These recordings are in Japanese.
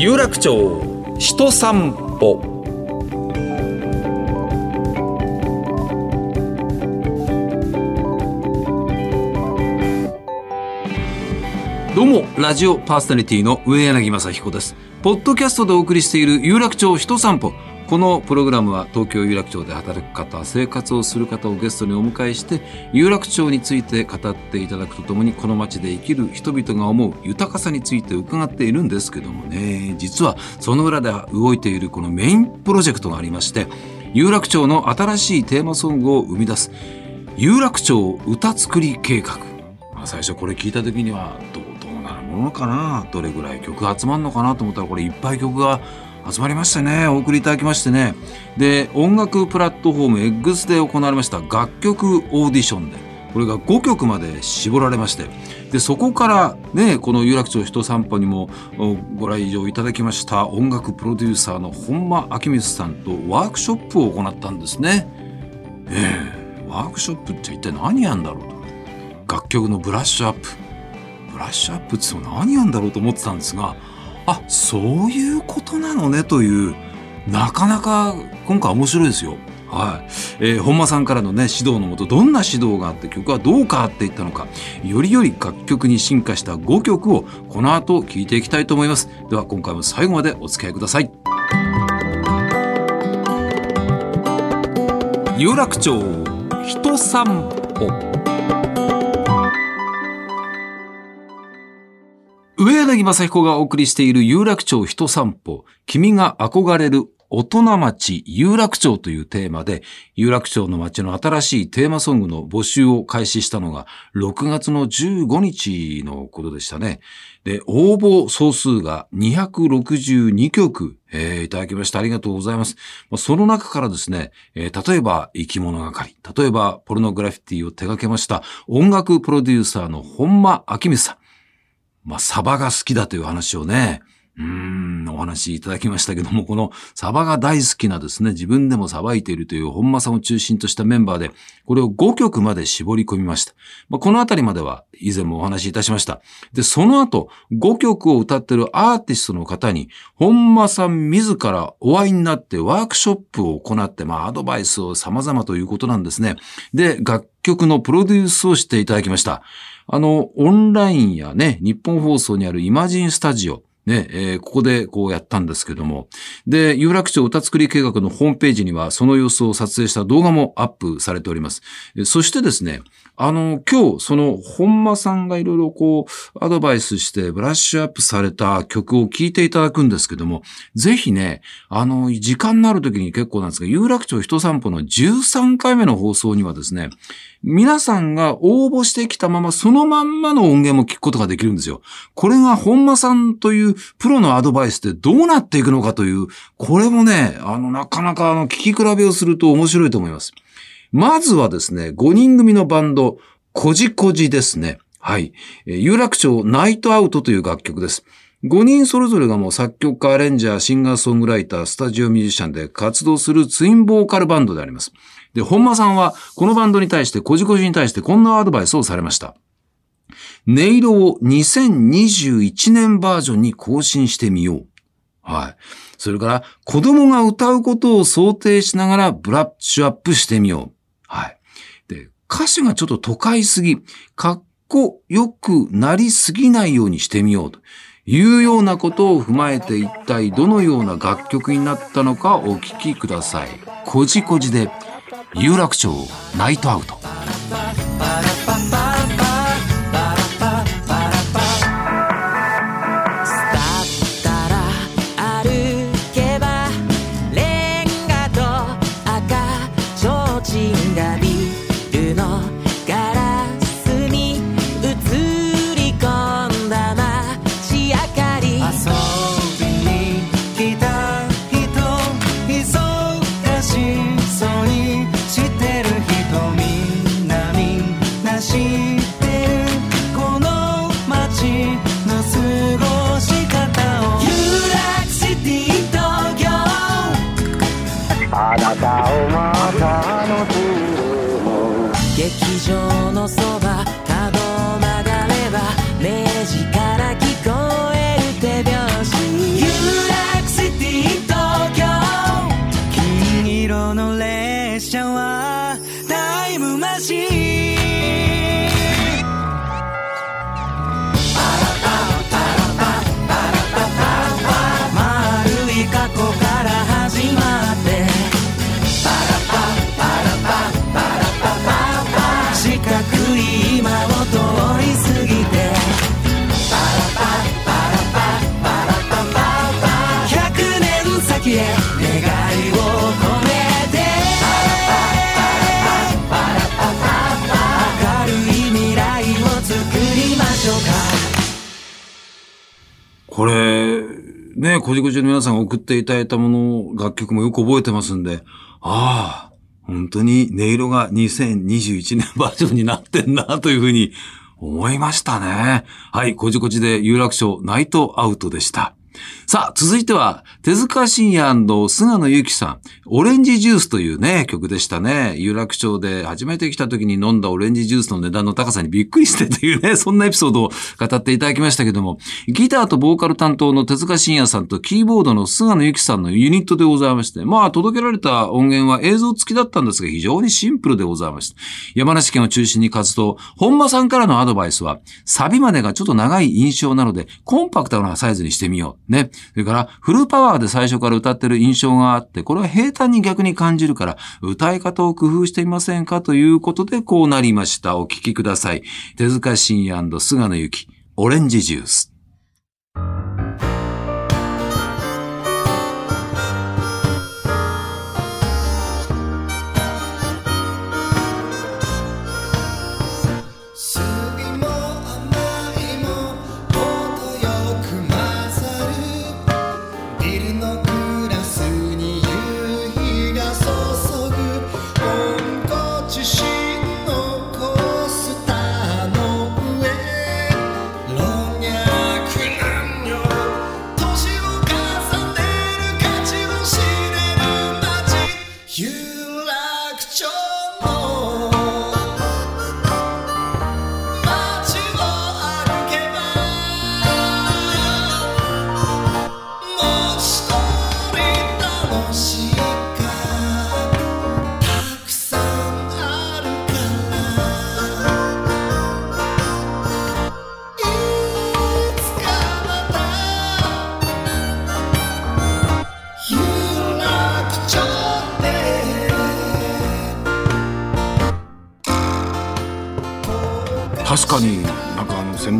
有楽町人散歩。どうもラジオパーソナリティの上柳正彦です。ポッドキャストでお送りしている有楽町人散歩。このプログラムは東京有楽町で働く方生活をする方をゲストにお迎えして有楽町について語っていただくとともにこの街で生きる人々が思う豊かさについて伺っているんですけどもね。実はその裏で動いているこのメインプロジェクトがありまして有楽町の新しいテーマソングを生み出す有楽町歌作り計画、まあ、最初これ聞いた時にはどうどうなるものかな？どれぐらい曲が集まるのかな？と思ったらこれいっぱい曲が集まりましたねお送りいただきましてね。で音楽プラットフォーム X で行われました楽曲オーディションでこれが5曲まで絞られましてでそこからねこの有楽町人散歩にもご来場いただきました音楽プロデューサーの本間明光さんとワークショップを行ったんですね。ええワークショップって一体何やんだろうと。楽曲のブラッシュアップ。ブラッシュアップって何やんだろうと思ってたんですがあそういうことなのねというなかなか今回面白いですよ。はい、えー、本間さんからのね指導のもとどんな指導があって曲はどう変わっていったのかよりより楽曲に進化した5曲をこの後聴いていきたいと思います。では今回も最後までお付き合いください。有楽町人散歩。上柳正彦がお送りしている有楽町人散歩、君が憧れる大人町有楽町というテーマで、有楽町の町の新しいテーマソングの募集を開始したのが6月の15日のことでしたね。で、応募総数が262曲、えー、いただきましてありがとうございます。その中からですね、えー、例えば生き物係、例えばポルノグラフィティを手掛けました音楽プロデューサーの本間明光さん。まあ、サバが好きだという話をね、うん、お話いただきましたけども、このサバが大好きなですね、自分でもさばいているという本間さんを中心としたメンバーで、これを5曲まで絞り込みました。まあ、このあたりまでは以前もお話しいたしました。で、その後、5曲を歌ってるアーティストの方に、本間さん自らお会いになってワークショップを行って、まあ、アドバイスを様々ということなんですね。で、楽曲のプロデュースをしていただきました。あの、オンラインやね、日本放送にあるイマジンスタジオ、ね、えー、ここでこうやったんですけども。で、有楽町歌作り計画のホームページにはその様子を撮影した動画もアップされております。そしてですね、あの、今日、その、本間さんがいろいろこう、アドバイスしてブラッシュアップされた曲を聴いていただくんですけども、ぜひね、あの、時間のある時に結構なんですが、有楽町人散歩の13回目の放送にはですね、皆さんが応募してきたままそのまんまの音源も聞くことができるんですよ。これが本間さんというプロのアドバイスでどうなっていくのかという、これもね、あの、なかなかあの、聞き比べをすると面白いと思います。まずはですね、5人組のバンド、こじこじですね。はい。有楽町ナイトアウトという楽曲です。5人それぞれがもう作曲家、アレンジャー、シンガーソングライター、スタジオミュージシャンで活動するツインボーカルバンドであります。で、本間さんはこのバンドに対して、こじこじに対してこんなアドバイスをされました。音色を2021年バージョンに更新してみよう。はい。それから、子供が歌うことを想定しながらブラッシュアップしてみよう。はい。で、歌詞がちょっと都会すぎ、かっこよくなりすぎないようにしてみようというようなことを踏まえて一体どのような楽曲になったのかお聞きください。こじこじで有楽町ナイトアウト。明治ね、こじこじの皆さんが送っていただいたものを、楽曲もよく覚えてますんで、ああ、本当に音色が2021年バージョンになってんな、というふうに思いましたね。はい、こじこじで有楽町ナイトアウトでした。さあ、続いては、手塚信也菅野由紀さん、オレンジジュースというね、曲でしたね。有楽町で初めて来た時に飲んだオレンジジュースの値段の高さにびっくりしてというね、そんなエピソードを語っていただきましたけども、ギターとボーカル担当の手塚信也さんとキーボードの菅野由紀さんのユニットでございまして、まあ、届けられた音源は映像付きだったんですが、非常にシンプルでございました。山梨県を中心に活動、本間さんからのアドバイスは、サビまでがちょっと長い印象なので、コンパクトなサイズにしてみよう。ね。それから、フルパワーで最初から歌ってる印象があって、これは平坦に逆に感じるから、歌い方を工夫してみませんかということで、こうなりました。お聴きください。手塚信也菅野由紀、オレンジジュース。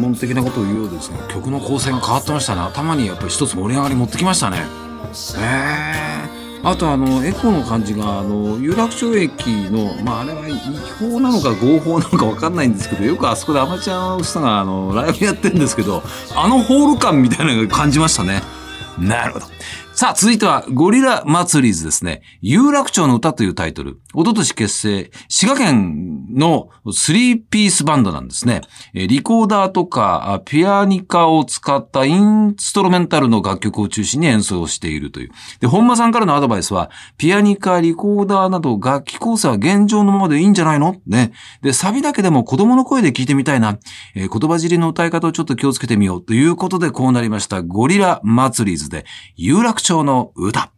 かあの専門的なことを言うようですが曲の構成が変わってましたね頭にやっぱり一つ盛り上がり持ってきましたねへえあとあのエコーの感じがあの有楽町駅のまああれは違法なのか合法なのかわかんないんですけどよくあそこでアマチュアの人があのライブやってるんですけどあのホール感みたいなのが感じましたねなるほど。さあ、続いては、ゴリラ祭りズですね。有楽町の歌というタイトル。おととし結成、滋賀県のスリーピースバンドなんですね。リコーダーとか、ピアニカを使ったインストロメンタルの楽曲を中心に演奏しているという。で、本間さんからのアドバイスは、ピアニカ、リコーダーなど楽器構成は現状のままでいいんじゃないの？ね。で、サビだけでも子供の声で聞いてみたいな。えー言葉尻の歌い方をちょっと気をつけてみようということでこうなりました。ゴリラ祭りズで有楽町の歌。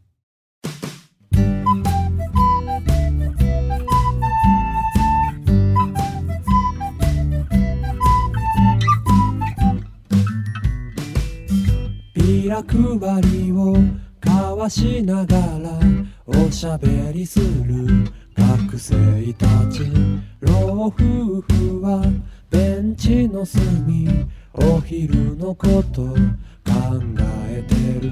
ビラ配りを交わしながらおしゃべりする学生たち。老夫婦はベンチの隅。お昼のこと考えてる。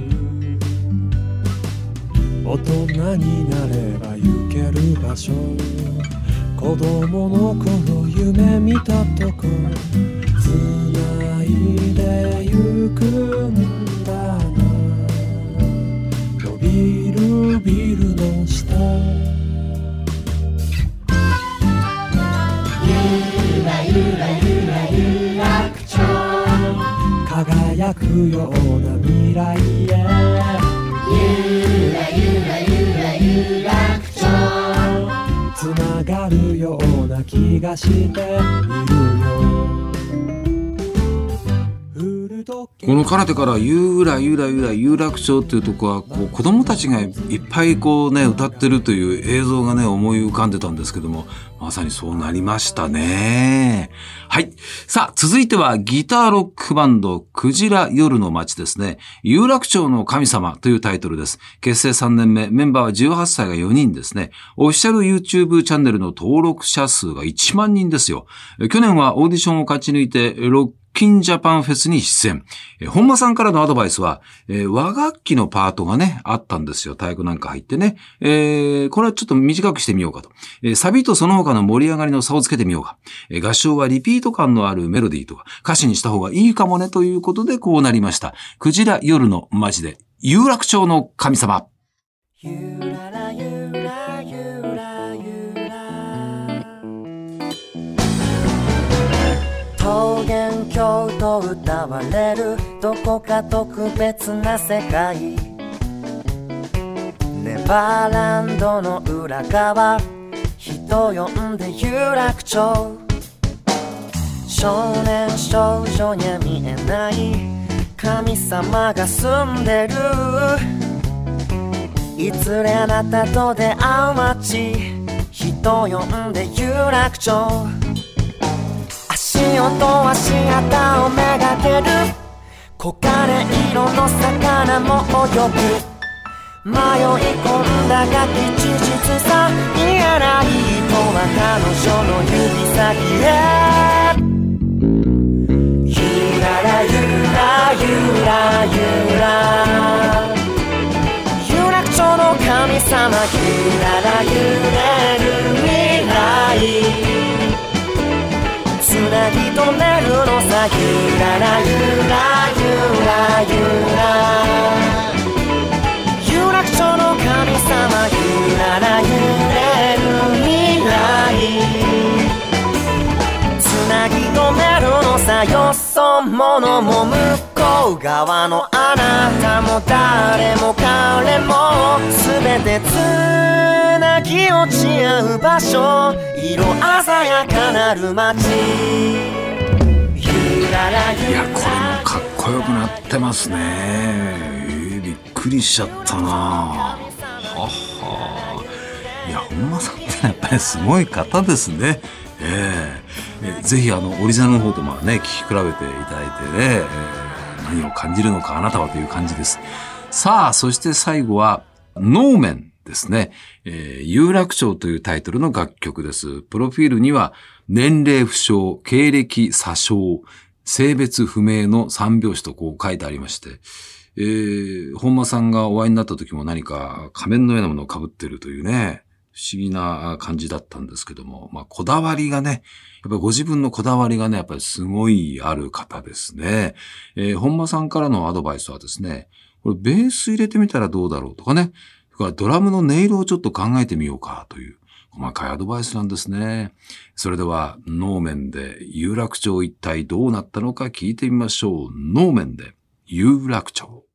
大人になれば行ける場所。子供の頃夢見たとこ。つないでゆくんだ唇の下。ゆらゆらゆらゆらくちょう輝くような未来へゆらゆらゆらゆらくちょうつながるような気がしているこの空手からゆらゆらゆら有楽町っていうとこはこう子供たちがいっぱいこうね歌ってるという映像がね思い浮かんでたんですけどもまさにそうなりましたね。はい。さあ、続いてはギターロックバンド、クジラ夜の街ですね。有楽町の神様というタイトルです。結成3年目、メンバーは18歳が4人ですね。オフィシャル YouTube チャンネルの登録者数が1万人ですよ。去年はオーディションを勝ち抜いて、ロッキンジャパンフェスに出演。えー本間さんからのアドバイスは、えー和楽器のパートがね、あったんですよ。太鼓なんか入ってね。えーこれはちょっと短くしてみようかと。えーサビとその他の盛り上がりの差をつけてみようか。えー合唱はリピート感のあるメロディーとか歌詞にした方がいいかもねということでこうなりました。クジラ夜の街で、有楽町の神様。ゆららゆら歌われる。どこか特別な世界。ネバーランドの裏側。人呼んで有楽町。少年少女には見えない神様が住んでる。いずれあなたと出会う街。人呼んで有楽町。足音足跡をめがける。黄金色の魚も泳ぐ迷い込んだが吉日さ嫌な人は彼女の指先へ。ゆららゆらゆらゆら。有楽町の神様ゆらら揺れる未来。つなぎ止めるのさゆららゆらゆらゆら有楽町の神様ゆらら揺れる未来つなぎ止めるのさよそ者も向こう側の愛なたも誰も彼も全てつなぎ落ち合う場所色鮮やかなる街ゆらゆらいや、これもかっこよくなってますね。えーびっくりしちゃったなはは。いや、本間さんってやっぱりすごい方ですね。えええぜひあの、オリジナルの方とまあね、聞き比べていただいてね、えー何を感じるのかあなたはという感じです。さあ、そして最後は、能面ですね。えー有楽町というタイトルの楽曲です。プロフィールには、年齢不詳、経歴詐称、性別不明の三拍子とこう書いてありまして、えー本間さんがお会いになった時も何か仮面のようなものを被ってるというね、不思議な感じだったんですけども、まあ、こだわりがね、やっぱりご自分のこだわりがね、やっぱりすごいある方ですね。えー本間さんからのアドバイスはですね、これベース入れてみたらどうだろうとかね、かドラムの音色をちょっと考えてみようかという、細かいアドバイスなんですね。それでは、能面で有楽町一体どうなったのか聞いてみましょう。能面で有楽町。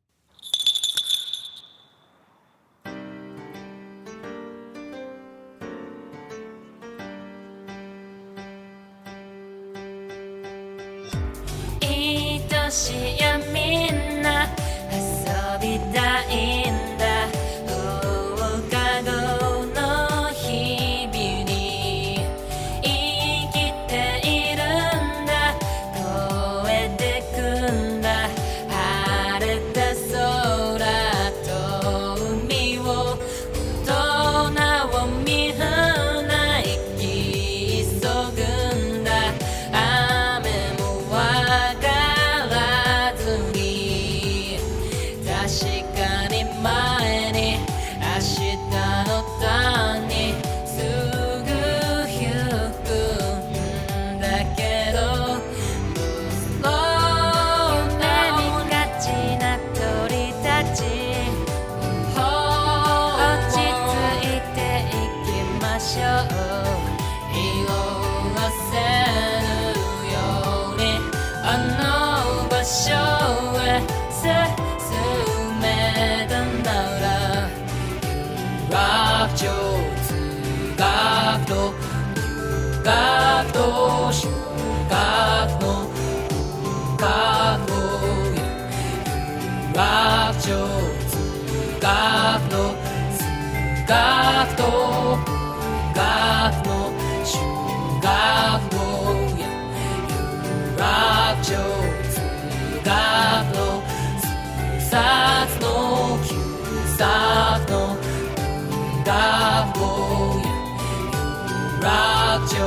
有楽町数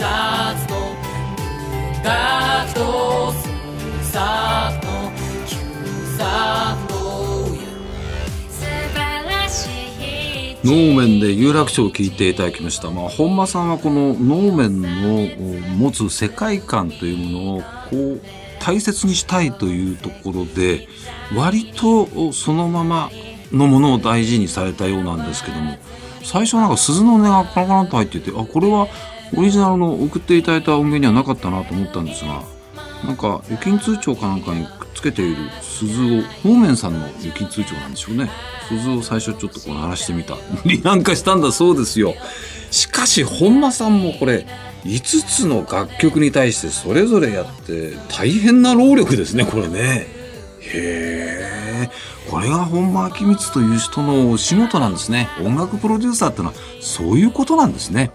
冊の文学と数冊の旧作のや素晴らしい能面で有楽町を聞いていただきました。まあ、本間さんはこの能面の持つ世界観というものをこう大切にしたいというところで割とそのままのものを大事にされたようなんですけども最初なんか鈴の音がパラパラと入っててあこれはオリジナルの送っていただいた音源にはなかったなと思ったんですがなんか預金通帳かなんかにくっつけている鈴を方面さんの預金通帳なんでしょうね。鈴を最初ちょっとこう鳴らしてみたりなんかしたんだそうですよ。しかし本間さんもこれ5つの楽曲に対してそれぞれやって大変な労力ですねこれね。へえこれが本間明光という人のお仕事なんですね音楽プロデューサーってのはそういうことなんですね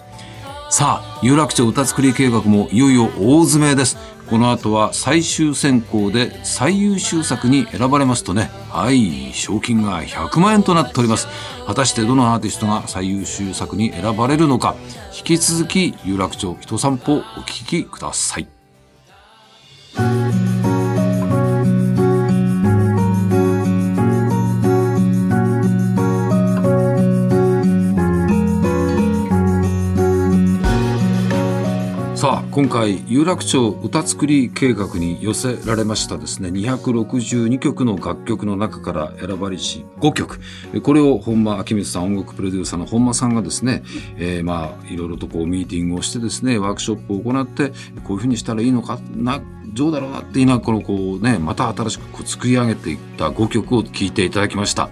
さあ、有楽町歌作り計画もいよいよ大詰めです。この後は最終選考で最優秀作に選ばれますとね、はい、賞金が100万円となっております。果たしてどのアーティストが最優秀作に選ばれるのか、引き続き有楽町人散歩お聞きください。今回有楽町歌作り計画に寄せられましたですね262曲の楽曲の中から選ばれし5曲これを本間明光さん音楽プロデューサーの本間さんがですね、えーまあいろいろとこうミーティングをしてですねワークショップを行ってこういうふうにしたらいいのかなどうだろうなって言いながらこのこうねまた新しくこう作り上げていった5曲を聴いていただきました。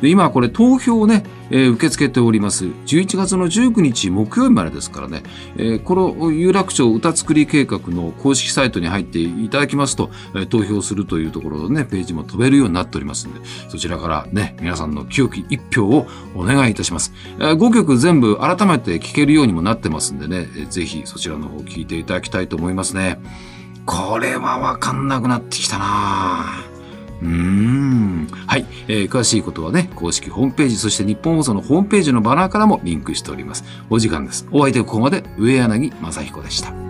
で今これ投票をね、えー受け付けております。11月の19日木曜日までですからね、えーこの有楽町歌作り計画の公式サイトに入っていただきますと、えー投票するというところのねページも飛べるようになっておりますのでそちらからね皆さんの清き一票をお願いいたします、えー5曲全部改めて聴けるようにもなってますんでね、えーぜひそちらの方聞いていただきたいと思いますね。これはわかんなくなってきたなぁ。うーん。はい、えー詳しいことはね、公式ホームページ、そして日本放送のホームページのバナーからもリンクしております。お時間です。お相手はここまで、上柳正彦でした。